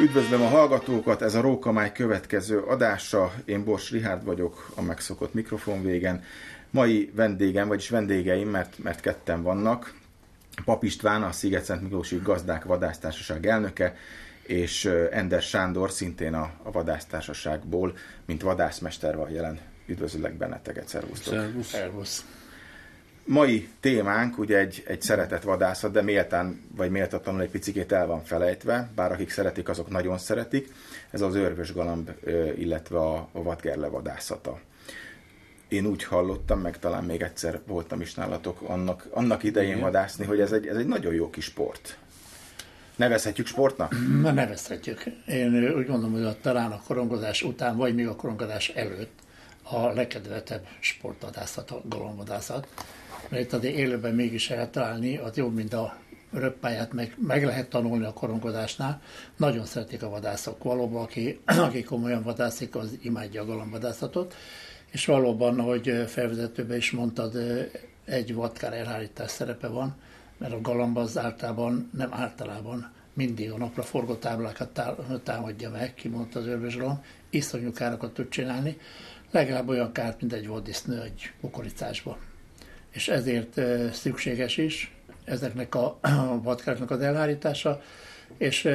Üdvözlöm a hallgatókat, ez a Rókamály következő adása. Én Bors Rihárd vagyok, a megszokott mikrofon végen. Mai vendégem, vagyis vendégeim, mert, mert ketten vannak. Pap István, a Sziget-Szent Miklósi Gazdák Vadásztársaság elnöke, és Ender Sándor, szintén a, a vadásztársaságból, mint vadászmester van jelen. Üdvözöllek benneteket, szervusztok! Szervusz! Szervusz. Mai témánk ugye egy, egy szeretett vadászat, de méltán vagy méltatlanul egy picikét el van felejtve, bár akik szeretik, azok nagyon szeretik. Ez az örvös galamb, illetve a, a vadgerle vadászata. Én úgy hallottam, meg talán még egyszer voltam is nálatok annak, annak idején Igen. vadászni, hogy ez egy, ez egy nagyon jó kis sport. Nevezhetjük sportnak? Na, nevezhetjük. Én úgy gondolom, hogy a, talán a korongozás után, vagy még a korongozás előtt a legkedvetebb sportvadászat, a galomvadászat mert azért élőben mégis eltalálni, az jobb, mint a röppáját meg, meg lehet tanulni a korongodásnál. Nagyon szeretik a vadászok. Valóban, aki, aki komolyan vadászik, az imádja a galambvadászatot. És valóban, ahogy felvezetőben is mondtad, egy vadkár elhárítás szerepe van, mert a galamb az általában, nem általában, mindig a napra forgó táblákat támadja meg, kimondta az őrvösgalamb, iszonyú károkat tud csinálni, legalább olyan kárt, mint egy vaddisznő egy kukoricásban és ezért szükséges is ezeknek a, vadkáknak az elhárítása, és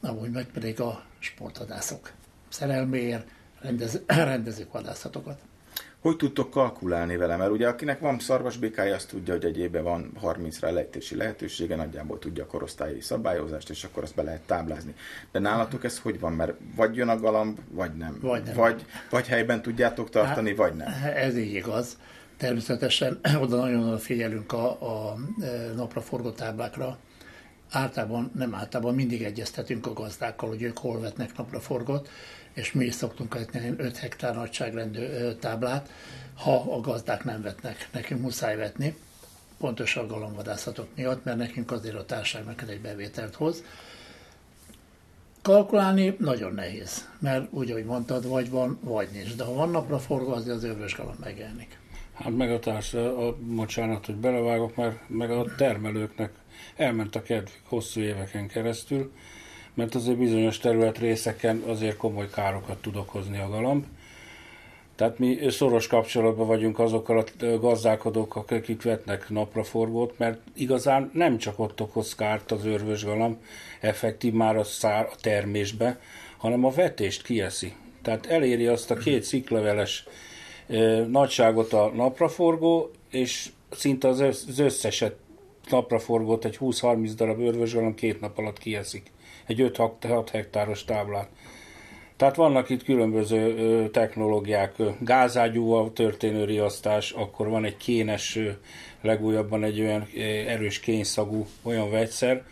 amúgy meg pedig a sportvadászok szerelméért rendez, rendezik vadászatokat. Hogy tudtok kalkulálni vele? Mert ugye akinek van szarvasbékája, azt tudja, hogy egy évben van 30-ra lejtési lehetősége, nagyjából tudja a korosztályi szabályozást, és akkor azt be lehet táblázni. De nálatok ez hogy van? Mert vagy jön a galamb, vagy nem. Vagy, nem. vagy, vagy helyben tudjátok tartani, hát, vagy nem. Ez így igaz. Természetesen oda nagyon figyelünk a, a e, napra forgó táblákra. Általában, nem általában, mindig egyeztetünk a gazdákkal, hogy ők hol vetnek napra forgót, és mi is szoktunk vetni 5 hektár nagyságrendű táblát, ha a gazdák nem vetnek, nekünk muszáj vetni, pontosan a galomvadászatok miatt, mert nekünk azért a társaságnak egy bevételt hoz. Kalkulálni nagyon nehéz, mert úgy, ahogy mondtad, vagy van, vagy nincs. De ha van napra forgó, azért az örvös galamb megjelenik. Hát meg a társ, a, bocsánat, hogy belevágok, mert meg a termelőknek elment a kedv hosszú éveken keresztül, mert azért bizonyos terület részeken azért komoly károkat tud okozni a galamb. Tehát mi szoros kapcsolatban vagyunk azokkal a gazdálkodókkal, akik vetnek napraforgót, mert igazán nem csak ott okoz kárt az örvös galamb, effektív már a szár a termésbe, hanem a vetést kieszi. Tehát eléri azt a két szikleveles nagyságot a napraforgó, és szinte az összeset napraforgót, egy 20-30 darab örvösgalamb két nap alatt kieszik. Egy 5-6 hektáros táblát. Tehát vannak itt különböző technológiák, gázágyúval történő riasztás, akkor van egy kénes, legújabban egy olyan erős kényszagú olyan vegyszer,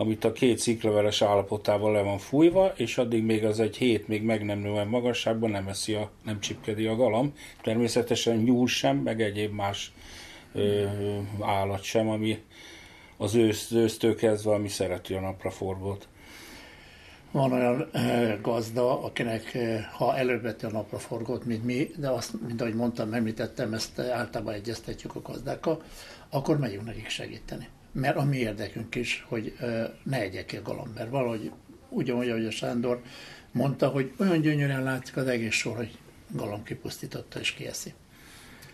amit a két sziklaveres állapotával le van fújva, és addig még az egy hét még meg nem nőve magasságban nem eszi a, nem csipkedi a galam. Természetesen nyúl sem, meg egyéb más ö, állat sem, ami az ősz, ősztől kezdve, ami szereti a napraforgót. Van olyan gazda, akinek ha előbb a napraforgót, mint mi, de azt, mint ahogy mondtam, említettem, ezt általában egyeztetjük a gazdákkal, akkor megyünk nekik segíteni mert a mi érdekünk is, hogy ne egyek ki a galamber. Valahogy ugyanúgy, ahogy a Sándor mondta, hogy olyan gyönyörűen látszik az egész sor, hogy galamb kipusztította és kieszi.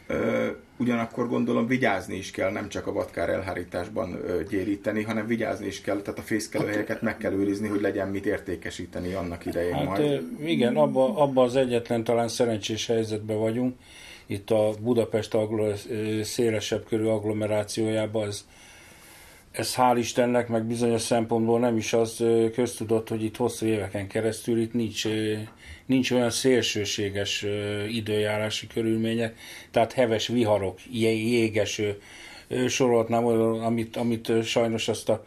Ö, ugyanakkor gondolom vigyázni is kell, nem csak a vadkár elhárításban ö, gyéríteni, hanem vigyázni is kell, tehát a fészkelőhelyeket meg kell őrizni, hogy legyen mit értékesíteni annak idején hát, majd. Igen, abban abba az egyetlen talán szerencsés helyzetben vagyunk, itt a Budapest szélesebb körű agglomerációjában az ez hál' Istennek, meg bizonyos szempontból nem is az köztudott, hogy itt hosszú éveken keresztül itt nincs, nincs olyan szélsőséges időjárási körülmények, tehát heves viharok, jégeső, sorolhatnám amit, amit sajnos azt a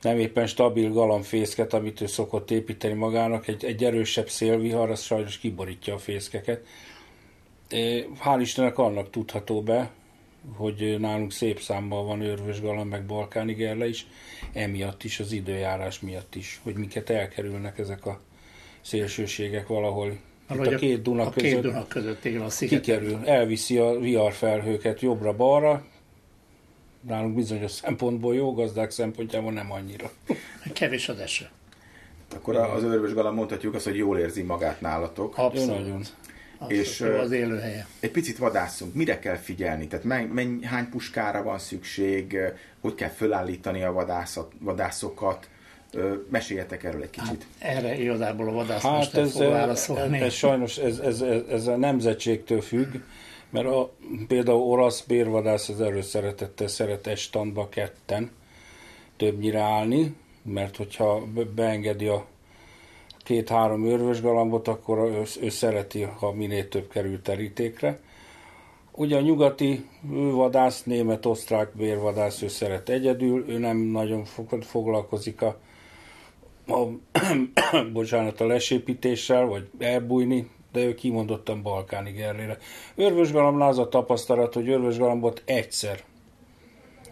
nem éppen stabil galambfészket, amit ő szokott építeni magának, egy, egy erősebb szélvihar, az sajnos kiborítja a fészkeket. Hál' Istennek annak tudható be, hogy nálunk szép számban van őrvös galamb, meg balkáni gerle is, emiatt is, az időjárás miatt is, hogy miket elkerülnek ezek a szélsőségek valahol itt a két Duna a között, két Duna között igen, a kikerül, elviszi a viharfelhőket jobbra-balra, nálunk bizonyos szempontból jó, gazdák szempontjából nem annyira. Kevés az eső. Akkor az örvös galamb mondhatjuk azt, hogy jól érzi magát nálatok. Abszolút. nagyon. És, az élőhelye. Egy picit vadászunk. Mire kell figyelni? Tehát menny, menny, hány puskára van szükség? Hogy kell fölállítani a vadászat, vadászokat? Meséljetek erről egy kicsit. Erre igazából a Hát vadászmester ez, fog ez, válaszolni. ez sajnos ez, ez, ez, ez a nemzetségtől függ, mert a, például orosz bérvadász az előszeretettel szeret egy standba ketten többnyire állni, mert hogyha be- beengedi a két-három örvös galambot, akkor ő, ő szereti, ha minél több kerül terítékre. Ugye a nyugati vadász, német, osztrák bérvadász, ő szeret egyedül, ő nem nagyon fog- foglalkozik a, a, bocsánat, a lesépítéssel, vagy elbújni, de ő kimondottan balkáni gerlére. Örvösgalambnál az a tapasztalat, hogy örvösgalambot egyszer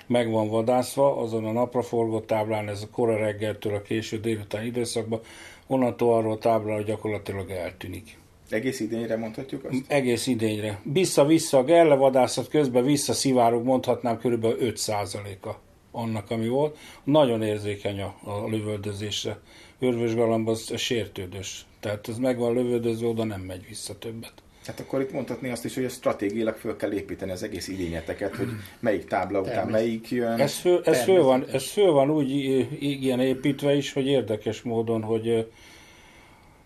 meg van vadászva, azon a napraforgó táblán, ez a kora reggeltől a késő délután időszakban, onnantól arról a gyakorlatilag eltűnik. Egész idényre mondhatjuk azt? Egész idényre. Vissza-vissza a gerlevadászat közben visszaszivárog, mondhatnám körülbelül 5%-a annak, ami volt. Nagyon érzékeny a, a lövöldözésre. Örvösgalamb az sértődös. Tehát ez meg van lövöldözve, oda nem megy vissza többet. Hát akkor itt mondhatni azt is, hogy stratégiailag föl kell építeni az egész idényeteket, hogy melyik tábla után melyik jön. Ez föl, ez, föl van, ez föl van úgy i- ilyen építve is, hogy érdekes módon, hogy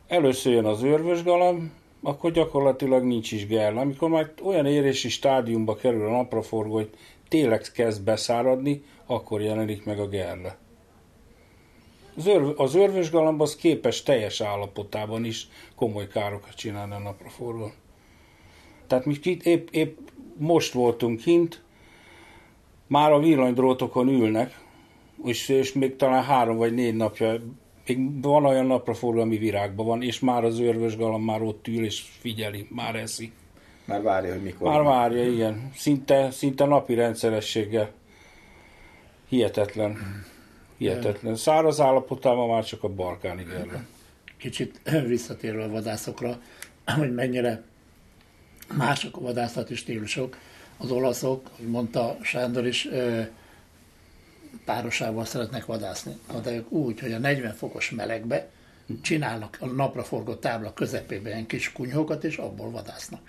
először jön az örvösgalamb, akkor gyakorlatilag nincs is gerle. Amikor már olyan érési stádiumba kerül a napraforgó, hogy tényleg kezd beszáradni, akkor jelenik meg a gerle. Az, örv, az örvösgalamb az képes teljes állapotában is komoly károkat csinálni a napraforgón. Tehát mi épp, épp most voltunk kint, már a villanydrótokon ülnek, és, és még talán három vagy négy napja, még van olyan napraforgalmi virágban van, és már az örvös galamb már ott ül, és figyeli, már eszi. Már várja, hogy mikor. Már várja, igen. Szinte, szinte napi rendszerességgel. Hihetetlen. Hihetetlen. Száraz állapotában már csak a balkáni gerle. Kicsit visszatérve a vadászokra, hogy mennyire mások a vadászati stílusok. Az olaszok, hogy mondta Sándor is, párosával szeretnek vadászni. De ők úgy, hogy a 40 fokos melegbe csinálnak a napraforgó tábla közepében ilyen kis kunyhókat, és abból vadásznak.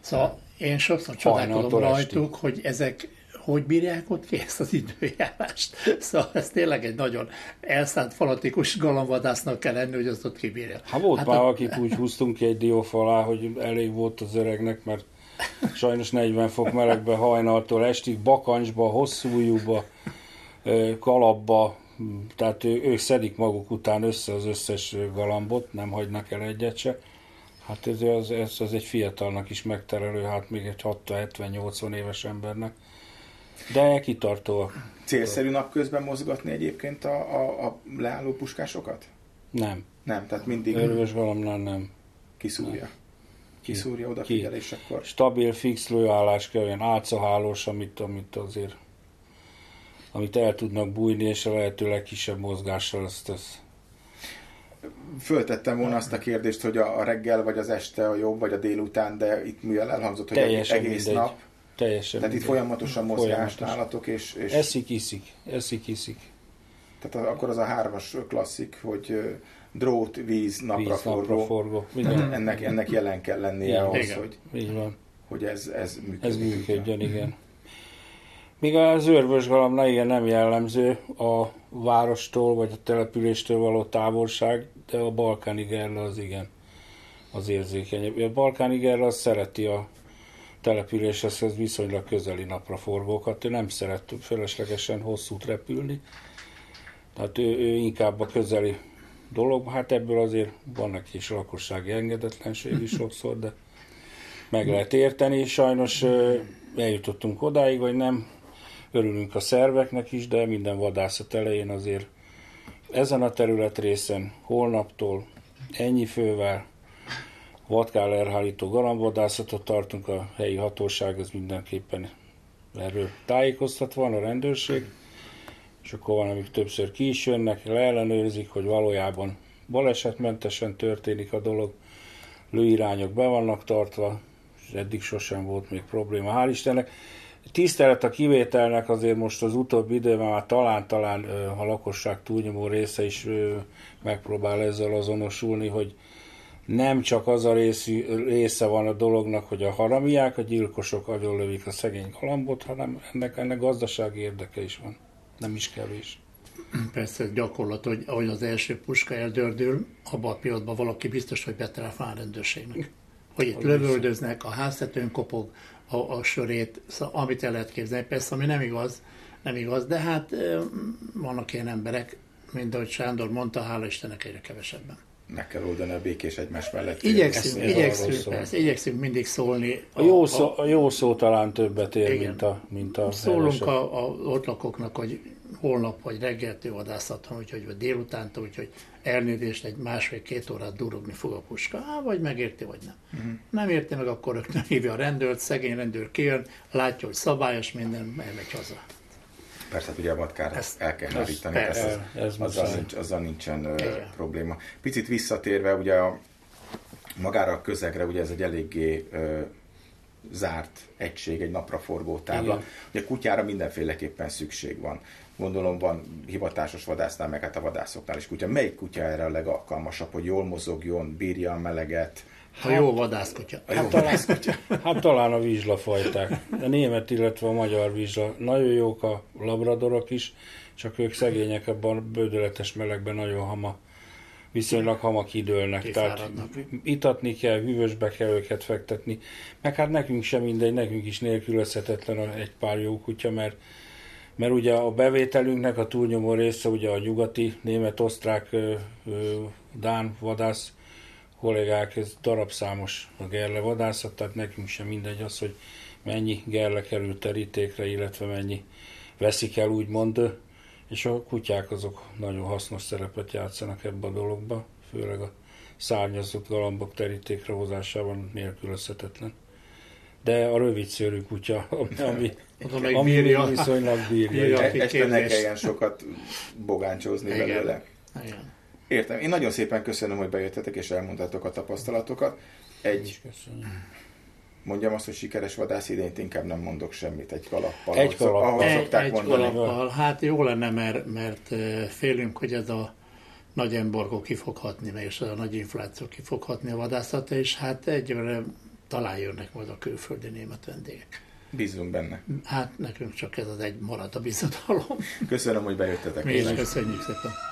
Szóval én sokszor csodálkozom rajtuk, hogy ezek hogy bírják ott ki ezt az időjárást. Szóval ez tényleg egy nagyon elszánt fanatikus galambvadásznak kell lenni, hogy azt ott kibírja. Hát volt hát már, a- akit úgy húztunk ki egy diófa alá, hogy elég volt az öregnek, mert sajnos 40 fok melegbe hajnaltól estig, bakancsba, hosszú ujjúba, ö, kalapba, tehát ő, ők szedik maguk után össze az összes galambot, nem hagynak el egyet se. Hát ez, az, ez, az egy fiatalnak is megterelő, hát még egy 60-70-80 éves embernek. De kitartó. Célszerű napközben mozgatni egyébként a, a, a leálló puskásokat? Nem. Nem, tehát mindig Örvös galambnál nem. kiszúrja. Kiszúrja, Ki. odafigyel, és akkor... stabil, fix lőállás kell, olyan álcahálós, amit, amit azért amit el tudnak bújni, és a lehető legkisebb mozgással azt, azt Föltettem volna azt a kérdést, hogy a a reggel vagy az este a jobb, vagy a délután, de itt mivel elhangzott, hogy teljesen egész mindegy. nap, Teljesen tehát itt folyamatosan mozgás Folyamatos. nálatok, és, és Eszik, iszik, eszik, iszik. tehát akkor az a hármas klasszik, hogy drót, víz, Víz, napraforgó, napra forgó. Tehát Igen, ennek, ennek jelen kell lennie Igen. ahhoz, Igen. hogy, így van. hogy ez, ez működik. Ez működjön, igen. Míg az örvös galambnál ilyen nem jellemző a várostól vagy a településtől való távolság, de a balkáni gerle az igen, az érzékenyebb. A balkáni gerle az szereti a településhez ez viszonylag közeli napraforgókat. Ő nem szeret feleslegesen hosszút repülni, tehát ő, ő inkább a közeli dolog. Hát ebből azért van neki is lakossági engedetlenség is sokszor, de meg lehet érteni. Sajnos eljutottunk odáig, hogy nem örülünk a szerveknek is, de minden vadászat elején azért ezen a területrészen holnaptól ennyi fővel vadkál elhárító galambvadászatot tartunk, a helyi hatóság az mindenképpen erről tájékoztat van a rendőrség, és akkor van, amik többször ki is jönnek, leellenőrzik, hogy valójában balesetmentesen történik a dolog, lőirányok be vannak tartva, és eddig sosem volt még probléma, hál' Istennek. tisztelet a kivételnek azért most az utóbbi időben már talán-talán a lakosság túlnyomó része is megpróbál ezzel azonosulni, hogy nem csak az a részű, része van a dolognak, hogy a haramiák, a gyilkosok agyonlövik a szegény galambot, hanem ennek, ennek gazdasági érdeke is van. Nem is kevés. Persze gyakorlat, hogy ahogy az első puska eldördül, abban a pillanatban valaki biztos, hogy betelefon a rendőrségnek. Hogy itt lövöldöznek, a háztetőn kopog a, a sörét, szóval, amit el lehet képzelni. Persze, ami nem igaz, nem igaz, de hát vannak ilyen emberek, mint ahogy Sándor mondta, hála Istennek egyre kevesebben meg kell oldani a békés egymás mellett. Igyekszünk, igyekszünk, persze, igyekszünk mindig szólni. A, a, jó szó, a jó szó talán többet ér, igen. mint a, mint a Szólunk a, a ott lakóknak, hogy holnap vagy reggeltől vadászaton, úgyhogy vagy délutántól, úgyhogy elnézést egy másfél-két órát durogni fog a puska. Á, vagy megérti, vagy nem. Uh-huh. Nem érti meg, akkor rögtön hívja a rendőrt, szegény rendőr kijön, látja, hogy szabályos minden, elmegy haza. Persze, ugye a vadkár ezt, el kell hárítani, ez, ez, ez azzal, nincs, azzal nincsen uh, probléma. Picit visszatérve, ugye a, magára a közegre, ugye ez egy eléggé uh, zárt egység, egy napraforgó tábla. Igen. Ugye kutyára mindenféleképpen szükség van. Gondolom van hivatásos vadásznál, meg hát a vadászoknál is kutya. Melyik kutya erre a legalkalmasabb, hogy jól mozogjon, bírja a meleget, a hát, jó vadászkutya. Hát, talán, hát talán a vizslafajták. A német, illetve a magyar vizsla. Nagyon jók a labradorok is, csak ők szegények ebben a bődöletes melegben nagyon hama, viszonylag hama kidőlnek. Tehát itatni kell, hűvösbe kell őket fektetni. Meg hát nekünk sem mindegy, nekünk is nélkülözhetetlen egy pár jó kutya, mert mert ugye a bevételünknek a túlnyomó része ugye a nyugati, német, osztrák, dán vadász kollégák, ez darabszámos a gerle vadászat, tehát nekünk sem mindegy az, hogy mennyi gerle kerül terítékre, illetve mennyi veszik el, úgymond, és a kutyák azok nagyon hasznos szerepet játszanak ebbe a dologba, főleg a szárnyazott galambok terítékre hozásában nélkülözhetetlen. De a rövid szőrű kutya, ami, ami, ami bírja. viszonylag bírja. bírja Este ne kelljen sokat bogáncsozni Igen. belőle. Igen. Értem. Én nagyon szépen köszönöm, hogy bejöttetek és elmondtátok a tapasztalatokat. Egy, mondjam azt, hogy sikeres vadász idényt inkább nem mondok semmit, egy kalappal. Egy kalappal. Egy, szokták egy mondani. kalappal. Hát jó lenne, mert, mert félünk, hogy ez a nagy embargó ki fog hatni, és a nagy infláció ki fog hatni a vadászat, és hát egyre talán jönnek majd a külföldi német vendégek. Bízunk benne. Hát nekünk csak ez az egy marad a bizodalom. Köszönöm, hogy bejöttetek. Mi is köszönjük szépen.